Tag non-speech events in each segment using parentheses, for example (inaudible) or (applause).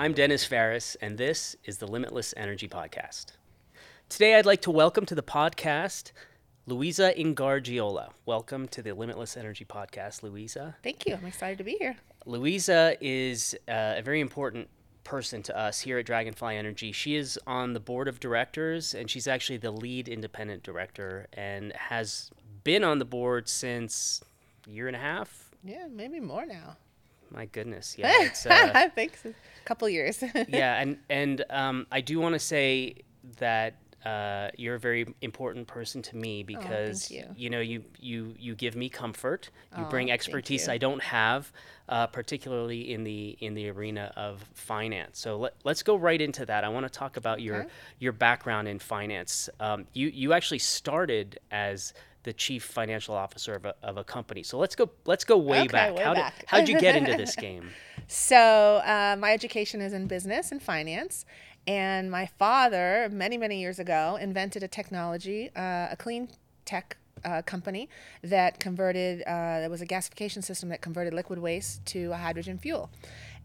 I'm Denis Phares, and this is the Limitless Energy Podcast. Today, I'd like to welcome to the podcast Luisa Ingargiola. Welcome to the Limitless Energy Podcast, Luisa. Thank you. I'm excited to be here. Luisa is uh, a very important person to us here at Dragonfly Energy. She is on the board of directors, and she's actually the lead independent director and has been on the board since a year and a half. Yeah, maybe more now. My goodness, yeah, (laughs) it's uh, (laughs) so. a couple years. (laughs) yeah, and and um, I do want to say that uh, you're a very important person to me because you. know you you you give me comfort. You Oh, bring expertise you. I don't have, uh, particularly in the in the arena of finance. So let, let's go right into that. I want to talk about your Okay. your background in finance. Um, you you actually started as the chief financial officer of a, of a company. So let's go let's go way Okay, back. way How back. did how'd you get into this (laughs) game? so, uh, my education is in business and finance. And my father, many, many years ago, invented a technology, uh, a clean tech uh, company that converted, uh, it was a gasification system that converted liquid waste to a hydrogen fuel.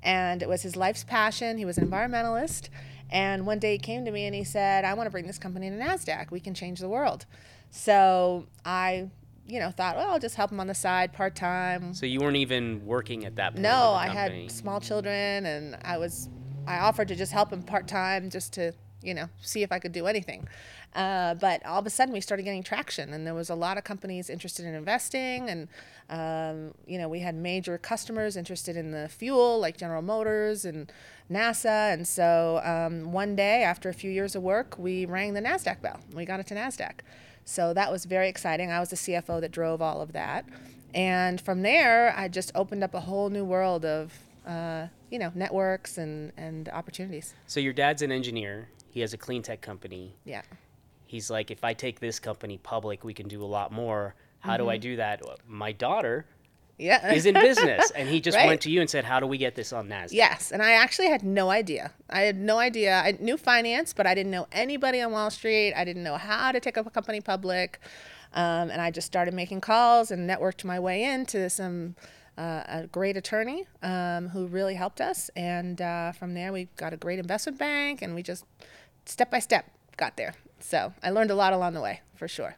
And it was his life's passion. He was an environmentalist. And one day he came to me and he said, I want to bring this company to NASDAQ. We can change the world. So I, you know, thought, well, I'll just help him on the side part time. So you weren't even working at that point. No, I had small children, and I was I offered to just help him part time, just to you know see if I could do anything. Uh, but all of a sudden, we started getting traction, and there was a lot of companies interested in investing, and um, you know we had major customers interested in the fuel, like General Motors and NASA. And so um, one day, after a few years of work, we rang the Nasdaq bell. We got it to Nasdaq. So that was very exciting. I was the CFO that drove all of that. And from there, I just opened up a whole new world of, uh, you know, networks and, and opportunities. So your dad's an engineer. He has a clean tech company. Yeah. He's like, if I take this company public, we can do a lot more. How Mm-hmm. do I do that? My daughter Yeah. is in business, and he (laughs) just Right. went to you and said, "How do we get this on Nasdaq?" Yes, and I actually had no idea. I had no idea. I knew finance, but I didn't know anybody on Wall Street. I didn't know how to take a company public, um, and I just started making calls and networked my way into some uh, a great attorney um, who really helped us. And uh, from there, we got a great investment bank, and we just step by step got there. So I learned a lot along the way, for sure.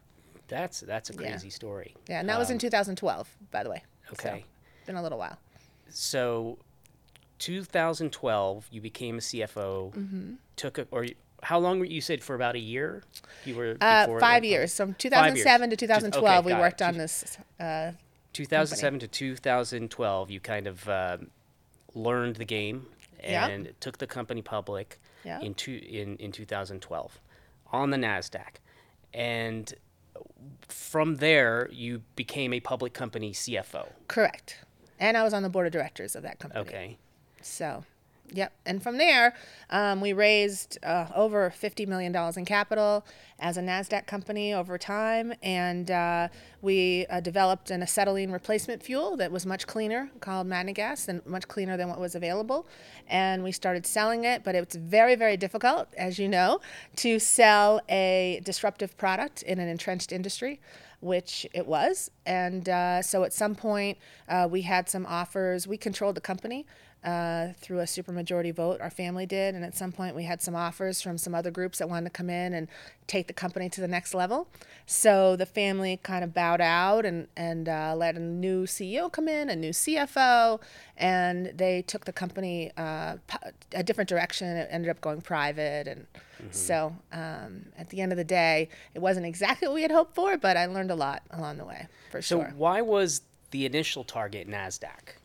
That's that's a Yeah. crazy story. Yeah, and that was in 2012, by the way. So, Okay. been a little while. So, 2012, you became a CFO. Mm-hmm. Took a or how long were you said for about a year? You were Uh, five that? years. From years. 2007 to Two- 2012, we got it. worked on this. Uh, 2007 to 2012, you kind of uh, learned the game Yeah. and took the company public Yeah. in, two, in, in 2012 on the NASDAQ. And from there, you became a public company CFO. correct. And I was on the board of directors of that company. Okay. So, yep. And from there, um, we raised uh, over $50 million in capital as a NASDAQ company over time. And uh, we uh, developed an acetylene replacement fuel that was much cleaner called MagneGas and much cleaner than what was available. And we started selling it, but it's very, very difficult, as you know, to sell a disruptive product in an entrenched industry which it was. And uh, so at some point, uh, we had some offers. We controlled the company uh, through a supermajority vote, our family did. And at some point, we had some offers from some other groups that wanted to come in and take the company to the next level. So the family kind of bowed out and, and uh, let a new CEO come in, a new CFO, and they took the company uh, a different direction. It ended up going private. And so um, at the end of the day, it wasn't exactly what we had hoped for, but I learned a lot along the way, for So, sure. why was the initial target NASDAQ?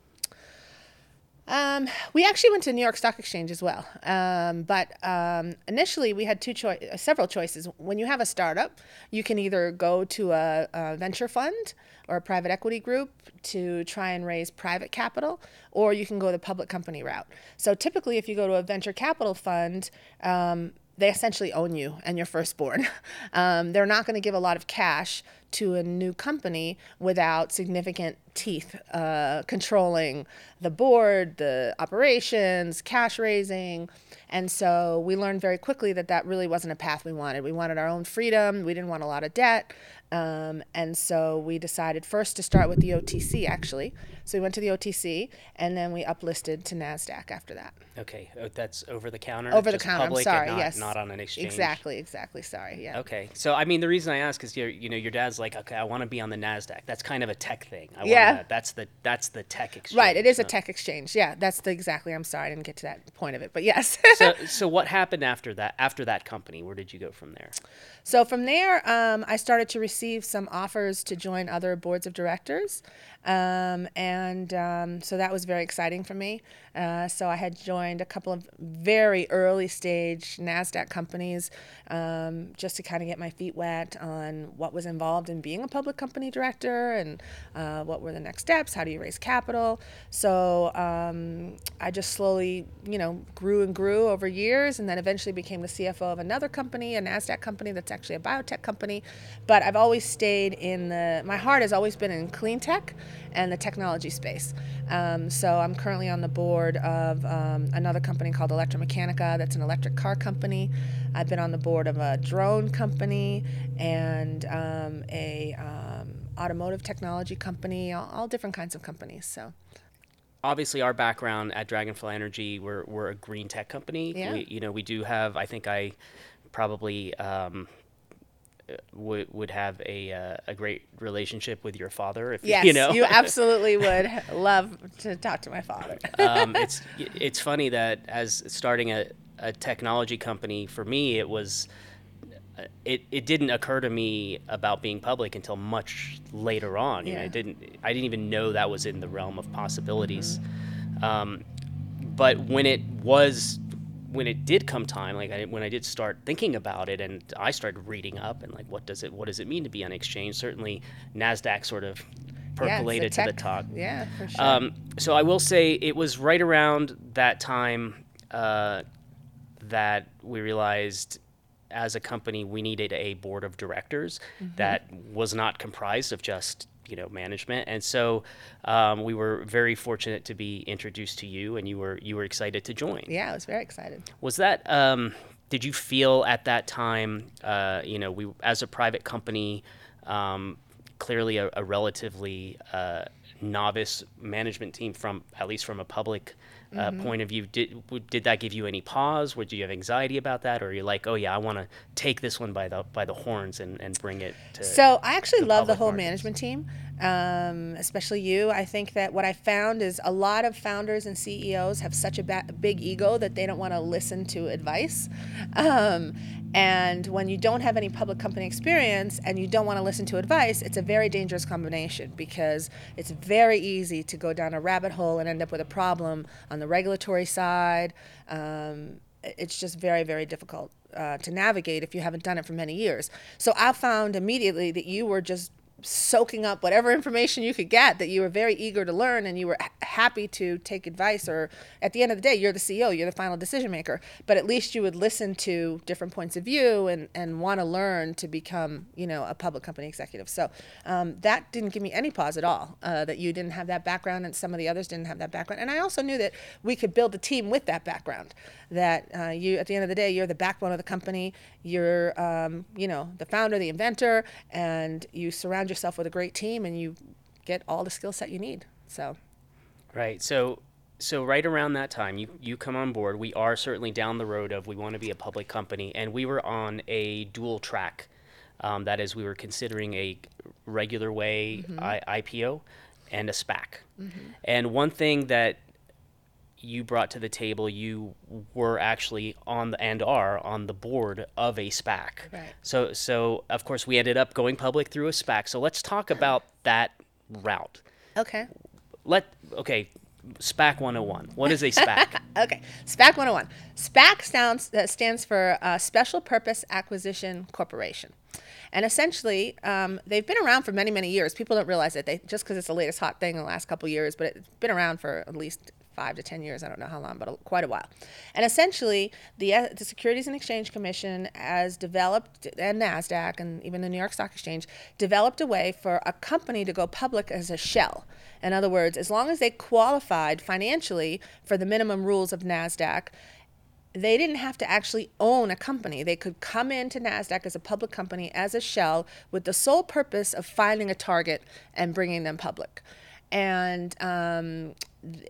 Um, we actually went to New York Stock Exchange as well, um, but um, initially we had two choi- uh, several choices. When you have a startup, you can either go to a, a venture fund or a private equity group to try and raise private capital, or you can go the public company route. So typically, if you go to a venture capital fund, um, they essentially own you and your firstborn. (laughs) Um, they're not going to give a lot of cash to a new company without significant teeth uh, controlling the board, the operations, cash raising. And so we learned very quickly that that really wasn't a path we wanted. We wanted our own freedom. We didn't want a lot of debt. Um, and so we decided first to start with the OTC, actually. So we went to the OTC, and then we uplisted to NASDAQ after that. Okay, oh, that's over the counter. Over the counter, I'm sorry, not, yes. not on an exchange. Exactly, exactly. Sorry, yeah. Okay, so I mean, the reason I ask is, you you know, your dad's like, okay, I want to be on the Nasdaq. That's kind of a tech thing. I Yeah. That's the that's the tech exchange. Right, it is a tech exchange. Yeah, that's the exactly. I'm sorry, I didn't get to that point of it, but yes. (laughs) so, so what happened after that? After that company, where did you go from there? So from there, um, I started to receive some offers to join other boards of directors, um, and um, so that was very exciting for me. Uh, so I had joined a couple of very early stage Nasdaq companies um, just to kind of get my feet wet on what was involved in being a public company director and uh, what were the next steps. How do you raise capital? So um, I just slowly, you know, grew and grew over years, and then eventually became the CFO of another company, a Nasdaq company that's actually a biotech company. But I've always stayed in the. My heart has always been in clean tech and the technology space. Um, so I'm currently on the board of um, another company called ElectraMeccanica, that's an electric car company. I've been on the board of a drone company and um, a um, automotive technology company, all, all different kinds of companies. So obviously our background at Dragonfly Energy, we're we're a green tech company. Yeah. We, you know, we do have. I think I probably um, would would have a uh, a great relationship with your father. If yes, you know, you (laughs) absolutely would love to talk to my father. um, (laughs) it's it's funny that as starting a, a technology company for me, it was. uh, It, it didn't occur to me about being public until much later on. You know, Yeah. it didn't. I didn't even know that was in the realm of possibilities. Mm-hmm. Um, but when it was, when it did come time, like I, when I did start thinking about it, and I started reading up and like, what does it, what does it mean to be on exchange? Certainly, Nasdaq sort of Yeah, percolated to the top. Yeah, for sure. Um, so I will say it was right around that time uh, that we realized as a company we needed a board of directors Mm-hmm. that was not comprised of just you know management. And so um, we were very fortunate to be introduced to you and you were you were excited to join. Yeah, I was very excited. was that um, did you feel at that time uh, you know we as a private company um, clearly a, a relatively uh, novice management team from at least from a public uh, point of view did did that give you any pause? Would you have anxiety about that? Or are you like oh yeah I want to take this one by the by the horns and, and bring it to So I actually love the whole markets. management team, um, especially you. I think that what I found is a lot of founders and CEOs have such a ba- big ego that they don't want to listen to advice. Um, and when you don't have any public company experience and you don't want to listen to advice, it's a very dangerous combination because it's very easy to go down a rabbit hole and end up with a problem on the regulatory side. Um, it's just very, very difficult uh, to navigate if you haven't done it for many years. So I found immediately that you were just soaking up whatever information you could get, that you were very eager to learn and you were happy to take advice. Or at the end of the day, you're the CEO, you're the final decision maker, but at least you would listen to different points of view and, and want to learn to become, you know, a public company executive. So um, that didn't give me any pause at all, uh, that you didn't have that background and some of the others didn't have that background. And I also knew that we could build a team with that background, that uh, you, at the end of the day, you're the backbone of the company, you're, um, you know, the founder, the inventor, and you surround yourself with a great team and you get all the skill set you need. So, Right. So so right around that time you you come on board. We are certainly down the road of we want to be a public company and we were on a dual track. Um, that is we were considering a regular way I- IPO and a SPAC. And one thing that you brought to the table, you were actually on the and are on the board of a SPAC. Right. So so of course we ended up going public through a SPAC. So let's talk about that route okay. let okay SPAC 101. What is a (laughs) SPAC? Okay, SPAC 101. SPAC stands, uh, stands for uh, Special Purpose Acquisition Corporation. And essentially, um, they've been around for many, many years. People don't realize it they, just because it's the latest hot thing in the last couple of years, but it's been around for at least five to 10 years. I don't know how long, but a, quite a while. And essentially, the, uh, the Securities and Exchange Commission has developed, and NASDAQ, and even the New York Stock Exchange, developed a way for a company to go public as a shell. In other words, as long as they qualified financially for the minimum rules of NASDAQ, they didn't have to actually own a company. They could come into NASDAQ as a public company, as a shell, with the sole purpose of finding a target and bringing them public. And um,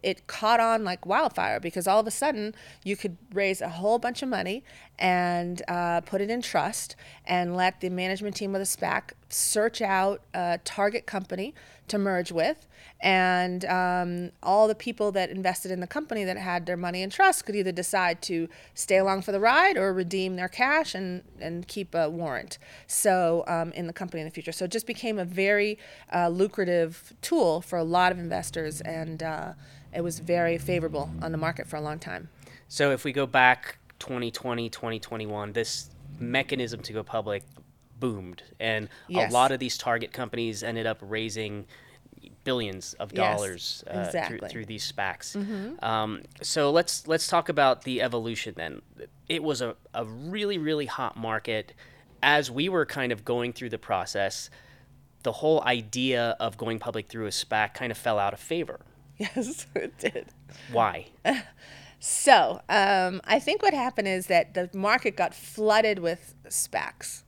it caught on like wildfire because all of a sudden you could raise a whole bunch of money and uh, put it in trust and let the management team of the SPAC search out a target company to merge with. And um, all the people that invested in the company that had their money in trust could either decide to stay along for the ride or redeem their cash and, and keep a warrant so um, in the company in the future. So it just became a very uh, lucrative tool for a lot of investors and uh, it was very favorable on the market for a long time. So if we go back 2020, 2021, this mechanism to go public boomed, and Yes. a lot of these target companies ended up raising billions of Yes, dollars uh, through, exactly. through these SPACs. Um, so let's let's talk about the evolution then. It was a, a really really hot market as we were kind of going through the process. The whole idea of going public through a SPAC kind of fell out of favor. Yes, (laughs) it did. Why? (laughs) So um, I think what happened is that the market got flooded with SPACs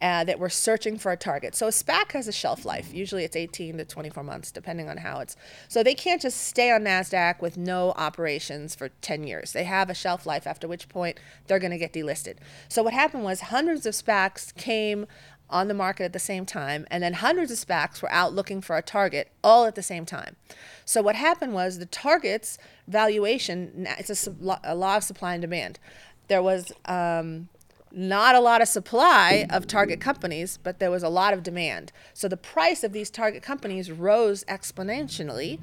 uh, that were searching for a target. So a SPAC has a shelf life. Usually it's 18 to 24 months, depending on how it's. So they can't just stay on NASDAQ with no operations for 10 years. They have a shelf life, after which point they're going to get delisted. So what happened was hundreds of SPACs came on the market at the same time, and then hundreds of SPACs were out looking for a target all at the same time. So what happened was the target's valuation, it's a, a law of supply and demand. There was um, not a lot of supply of target companies, but there was a lot of demand. So the price of these target companies rose exponentially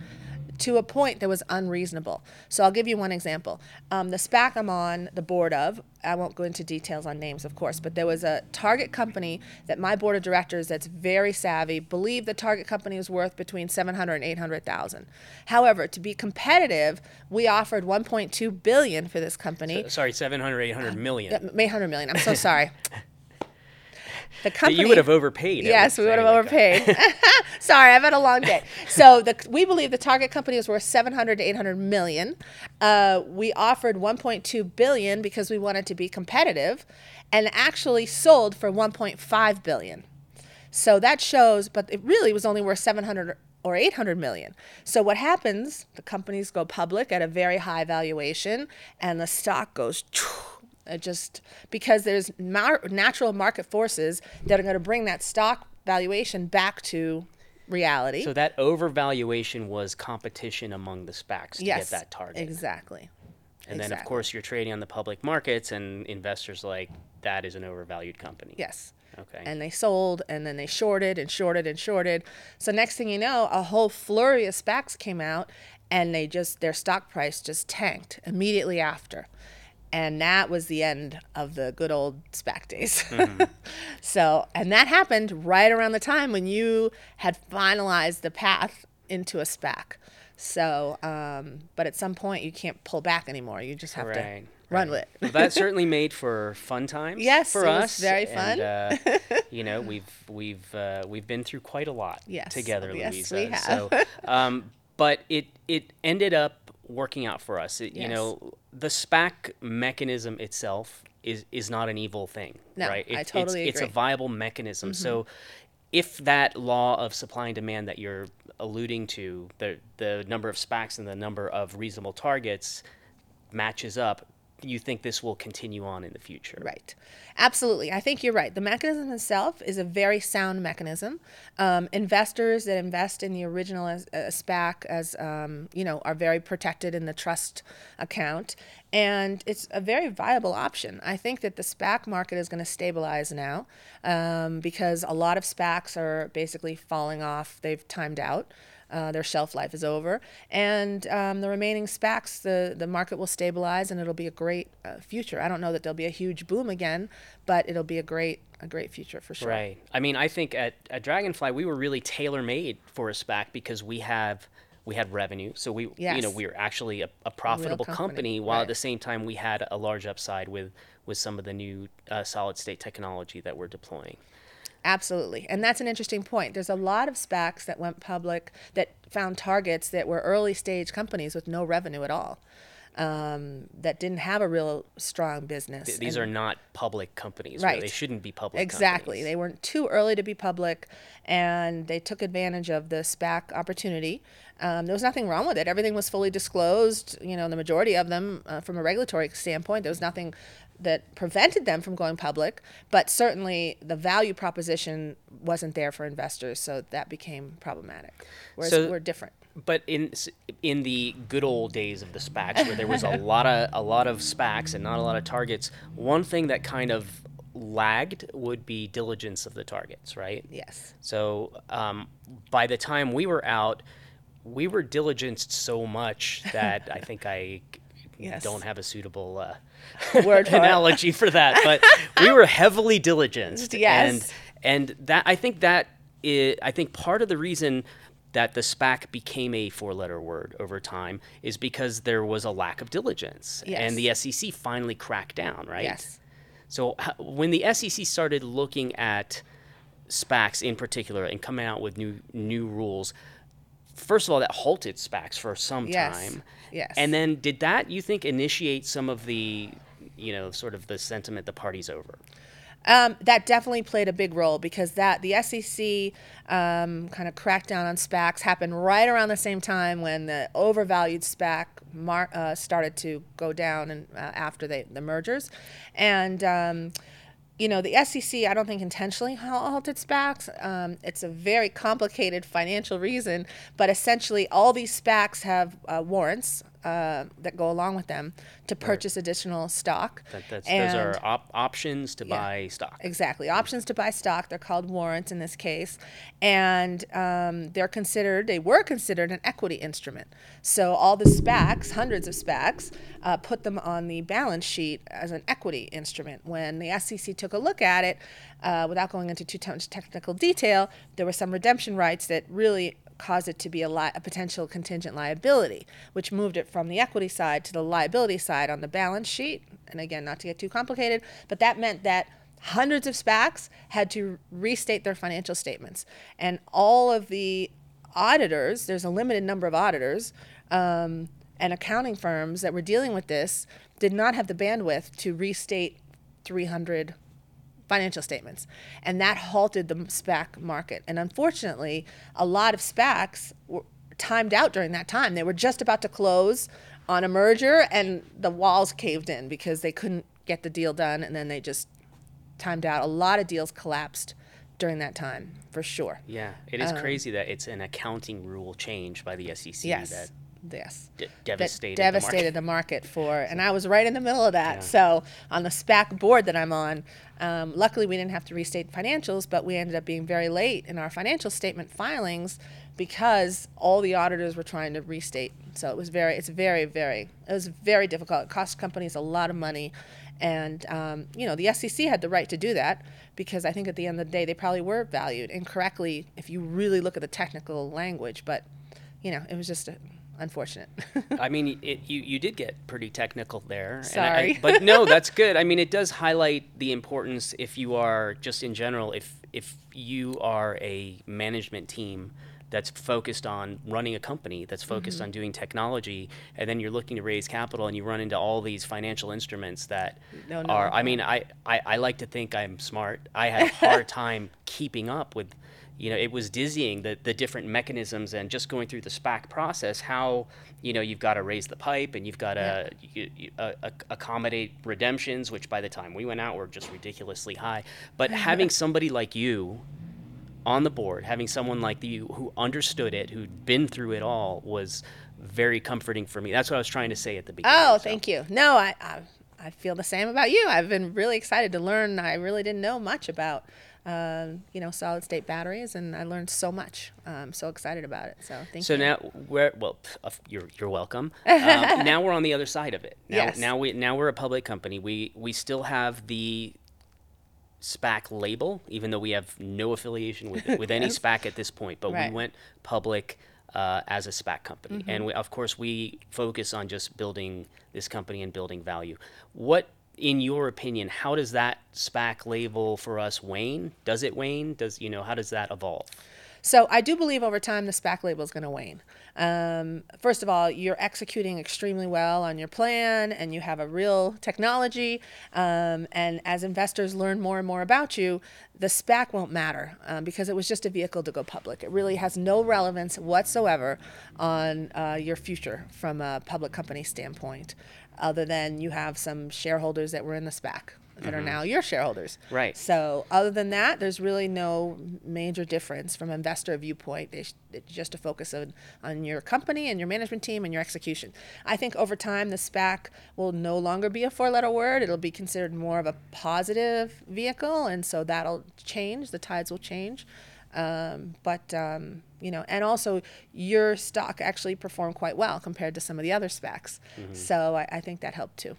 to a point that was unreasonable. So I'll give you one example. Um, the SPAC I'm on the board of, I won't go into details on names, of course, but there was a target company that my board of directors that's very savvy believed the target company was worth between 700 and 800,000. However, to be competitive, we offered 1.2 billion for this company. Sorry, 700, 800 million. Uh, 800 million. I'm so sorry. (laughs) The company you would have overpaid. Yes, we would have overpaid. (laughs) Sorry, I've had a long day. (laughs) So the we believe the target company is worth 700 to 800 million. Uh, we offered 1.2 billion because we wanted to be competitive, and actually sold for 1.5 billion. So that shows, but it really was only worth 700 or 800 million. So what happens? The companies go public at a very high valuation, and the stock goes. It just because there's mar- natural market forces that are going to bring that stock valuation back to reality. So that overvaluation was competition among the SPACs to yes, get that target. Exactly. And then, of course, you're trading on the public markets, and investors like that is an overvalued company. Yes. Okay. and they sold and then they shorted and shorted and shorted. So next thing you know, a whole flurry of SPACs came out and they just their stock price just tanked immediately after. And that was the end of the good old SPAC days. (laughs) so, and that happened right around the time when you had finalized the path into a SPAC. So, um, but at some point you can't pull back anymore. You just have Right, to run right. with it. Well, that (laughs) certainly made for fun times. Yes, for us. very fun. and, uh, (laughs) you know, we've we've uh, we've been through quite a lot Yes, together, yes, Luisa. we have. So, um, but it it ended up working out for us. It, You know, the SPAC mechanism itself is is not an evil thing, No, right? I It's- totally it's, it's a agree. Mm-hmm. viable mechanism. So. If that law of supply and demand that you're alluding to, the the number of SPACs and the number of reasonable targets matches up, you think this will continue on in the future? Right. Absolutely. I think you're right. The mechanism itself is a very sound mechanism. Um, investors that invest in the original as, uh, SPAC, as um, you know, are very protected in the trust account, and it's a very viable option. I think that the SPAC market is going to stabilize now um, because a lot of SPACs are basically falling off. They've timed out. Uh, their shelf life is over, and um, the remaining SPACs, the the market will stabilize, and it'll be a great uh, future. I don't know that there'll be a huge boom again, but it'll be a great a great future for sure. Right. I mean, I think at, at Dragonfly we were really tailor made for a SPAC because we have we had revenue, so we you know we were actually a, a profitable company, company, while right. at the same time we had a large upside with with some of the new uh, solid state technology that we're deploying. Absolutely. And that's an interesting point. There's a lot of SPACs that went public that found targets that were early stage companies with no revenue at all, um, that didn't have a real strong business. Th- These And- are not public companies. Right. They shouldn't be public. Exactly. companies. They weren't too early to be public, and they took advantage of the SPAC opportunity. Um, there was nothing wrong with it. Everything was fully disclosed. You know, the majority of them, uh, from a regulatory standpoint, there was nothing that prevented them from going public. But certainly, the value proposition wasn't there for investors, so that became problematic. Whereas So- we're different. But in in the good old days of the SPACs, where there was a (laughs) lot of a lot of SPACs and not a lot of targets, one thing that kind of lagged would be diligence of the targets, right? Yes. So um, by the time we were out, we were diligenced so much (laughs) that I think I Yes. don't have a suitable uh, (laughs) Word (laughs) for analogy for that, but we were heavily diligenced. (laughs) Yes. And and that I think that i I think part of the reason that the SPAC became a four-letter word over time is because there was a lack of diligence, and the SEC finally cracked down, right? Yes. So when the SEC started looking at SPACs in particular and coming out with new new rules, first of all, that halted SPACs for some Yes. time. Yes. And then did that you think initiate some of the, you know, sort of the sentiment the party's over? Um, that definitely played a big role because that the SEC um, kind of crackdown on SPACs happened right around the same time when the overvalued SPAC mar- uh, started to go down and uh, after they, the mergers, and um, you know the SEC I don't think intentionally hal- halted SPACs. Um, it's a very complicated financial reason, but essentially all these SPACs have uh, warrants. Uh, that go along with them to purchase additional stock. That, those are op- options to Yeah. buy stock. Exactly. Options to buy stock. They're called warrants in this case. And um, they're considered, they were considered an equity instrument. So all the SPACs, hundreds of SPACs, uh, put them on the balance sheet as an equity instrument. When the SEC took a look at it, uh, without going into too much technical detail, there were some redemption rights that really caused it to be a, li- a potential contingent liability, which moved it from the equity side to the liability side on the balance sheet. And again, not to get too complicated, but that meant that hundreds of SPACs had to restate their financial statements. And all of the auditors, there's a limited number of auditors um, and accounting firms that were dealing with this, did not have the bandwidth to restate 300 financial statements. And that halted the SPAC market. And unfortunately, a lot of SPACs were timed out during that time. They were just about to close on a merger and the walls caved in because they couldn't get the deal done and then they just timed out. A lot of deals collapsed during that time, for sure. Yeah, it is crazy that it's an accounting rule change by the SEC Um, Yes. that yes. d- that devastated, devastated the the market for, (laughs) and I was right in the middle of that. So on the SPAC board that I'm on, um, luckily we didn't have to restate financials, but we ended up being very late in our financial statement filings because all the auditors were trying to restate. So it was very, it's very, very, it was very difficult. It cost companies a lot of money. And, um, you know, the SEC had the right to do that because I think at the end of the day, they probably were valued incorrectly if you really look at the technical language. But, you know, it was just uh, unfortunate. (laughs) I mean, it, you you did get pretty technical there. and I- Sorry. I, but no, (laughs) that's good. I mean, it does highlight the importance if you are just in general, if if you are a management team that's focused on running a company that's focused Mm-hmm. on doing technology and then you're looking to raise capital and you run into all these financial instruments that No, no. are i mean I, I i like to think i'm smart i have a hard (laughs) time keeping up with you know it was dizzying the the different mechanisms and just going through the spac process how you know you've got to raise the pipe and you've got to you, you, uh, accommodate redemptions which by the time we went out were just ridiculously high but (laughs) having somebody like you on the board, having someone like you who understood it, who'd been through it all, was very comforting for me. That's what I was trying to say at the beginning. Oh, so. thank you. No, I, I I feel the same about you. I've been really excited to learn. I really didn't know much about um, you know solid state batteries, and I learned so much. I'm so excited about it. So thank So you. So now we're well. You're you're welcome. (laughs) Um, now we're on the other side of it. Now, Yes. now we now we're a public company. We we still have the SPAC label, even though we have no affiliation with with any (laughs) SPAC at this point. But Right. we went public uh, as a SPAC company, and we, of course we focus on just building this company and building value. What, in your opinion, how does that SPAC label for us wane? Does it wane? Does you know how does that evolve? So I do believe over time the SPAC label is going to wane. Um, first of all, you're executing extremely well on your plan, and you have a real technology. Um, and as investors learn more and more about you, the SPAC won't matter um, because it was just a vehicle to go public. It really has no relevance whatsoever on uh, your future from a public company standpoint, other than you have some shareholders that were in the SPAC that are mm-hmm. now your shareholders. Right. So other than that, there's really no major difference from investor viewpoint. It's just a focus on, on your company and your management team and your execution. I think over time, the SPAC will no longer be a four-letter word. It'll be considered more of a positive vehicle, and so that'll change. The tides will change. Um, but um, you know, and also your stock actually performed quite well compared to some of the other SPACs. So I, I think that helped too.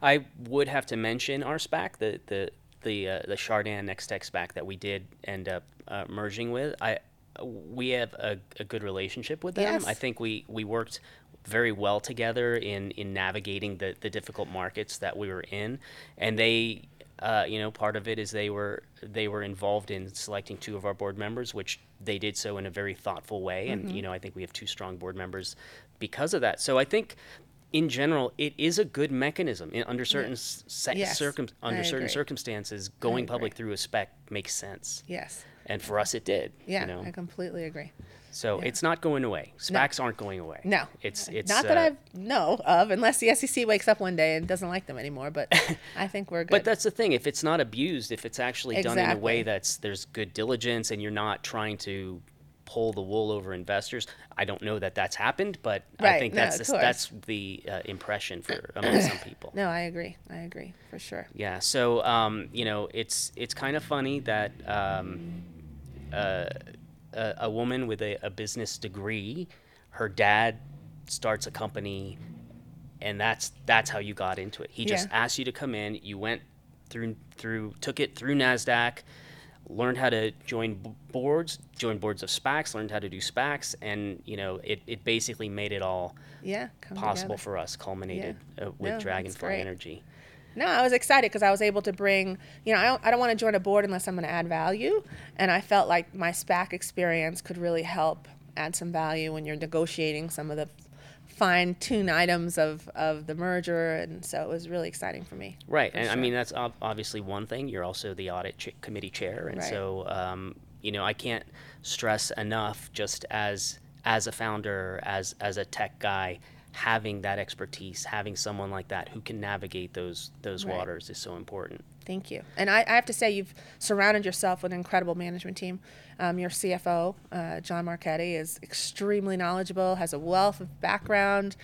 I would have to mention our SPAC, the the the uh, the Chardan NexTech SPAC that we did end up uh, merging with. I we have a, a good relationship with them. Yes. I think we we worked very well together in in navigating the the difficult markets that we were in, and they. Uh, you know, part of it is they were they were involved in selecting two of our board members, which they did so in a very thoughtful way. And you know, I think we have two strong board members because of that. So I think in general, it is a good mechanism. In, under certain s se- Yes, circum- under I certain agree. circumstances, going public through a SPAC makes sense. Yes. And for us, it did. Yeah, You know? I completely agree. So it's not going away. SPACs aren't going away. No, It's it's not that uh, I know of, unless the SEC wakes up one day and doesn't like them anymore. But (laughs) I think we're good. But that's the thing. If it's not abused, if it's actually done in a way that's there's good diligence, and you're not trying to pull the wool over investors, I don't know that that's happened, but I think no, that's the, that's the uh, impression for among some people. (coughs) no, I agree. I agree for sure. Yeah. So um, you know, it's it's kind of funny that um, uh, a, a woman with a, a business degree, her dad starts a company, and that's that's how you got into it. He just Yeah. asked you to come in. You went through through took it through Nasdaq. Learned how to join b- boards, join boards of SPACs, learned how to do SPACs, and you know it, it basically made it all Yeah, possible together. for us, culminated uh, with No, Dragonfly. Energy. No, I was excited because I was able to bring, you know, I don't, I don't want to join a board unless I'm going to add value. And I felt like my SPAC experience could really help add some value when you're negotiating some of the fine tune items of, of the merger. And so it was really exciting for me. Right, for and I mean that's ob- obviously one thing. You're also the audit ch- committee chair, and Right. so um, you know I can't stress enough just as as a founder, as as a tech guy, having that expertise, having someone like that who can navigate those those Right. waters is so important. Thank you. And I, I have to say, you've surrounded yourself with an incredible management team. Um, your CFO, uh, John Marchetti, is extremely knowledgeable, has a wealth of background,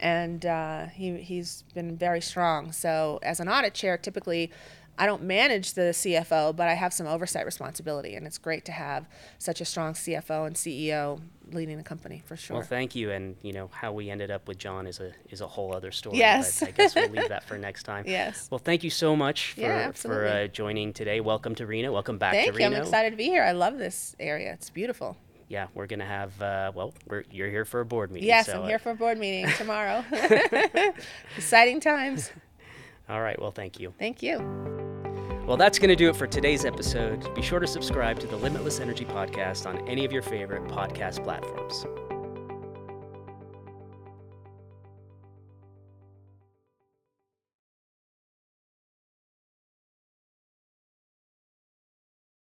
and uh, he, he's been very strong. So, as an audit chair, typically I don't manage the CFO, but I have some oversight responsibility, and it's great to have such a strong CFO and CEO leading the company for sure. Well, thank you, and you know how we ended up with John is a is a whole other story. Yes. but I guess we'll leave (laughs) that for next time. Yes. Well, thank you so much for Yeah, for uh, joining today. Welcome to Reno. Welcome back Thank to you. I'm excited to be here. I love this area. It's beautiful. Yeah, we're gonna have. Uh, well, we're, you're here for a board meeting. Yes, so, I'm uh, here for a board meeting tomorrow. (laughs) Exciting times. All right. Well, thank you. Thank you. Well, that's going to do it for today's episode. Be sure to subscribe to the Limitless Energy Podcast on any of your favorite podcast platforms.